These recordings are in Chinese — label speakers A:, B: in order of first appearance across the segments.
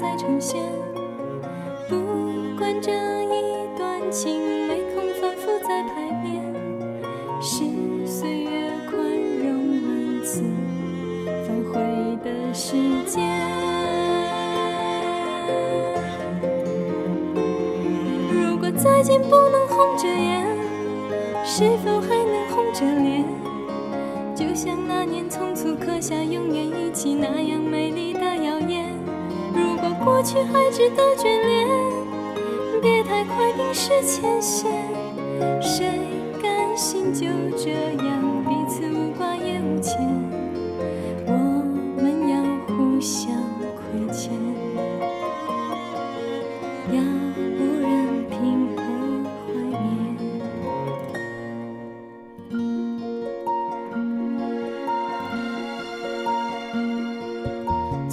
A: 再重现。不管这一段情没空反复再排练，是岁月宽容万次反悔的时间。如果再见不能红着眼，是否还能红着脸？就像那年匆促刻下永远一起那样美丽的谣言。过去还值得眷恋，别太快冰释前嫌。谁甘心就这样彼此无挂也无牵？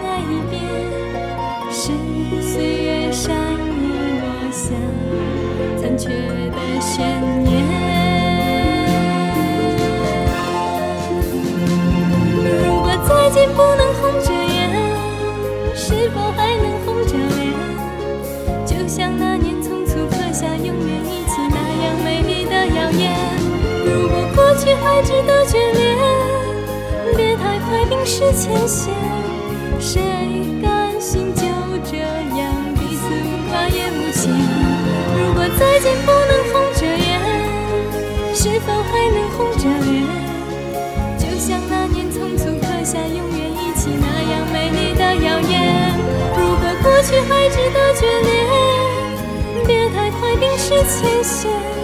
A: 能完整爱一遍，是岁月善意落下残缺的悬念。如果再见不能红着眼，是否还能红着脸？就像那年匆促刻下永远一起那样美丽的谣言。如果过去还值得眷恋，别太快冰释前嫌。如果再见不能红着眼，是否还能红着脸？就像那年匆促刻下永远一起那样美丽的谣言。如果过去还值得眷恋，别太快冰释前嫌。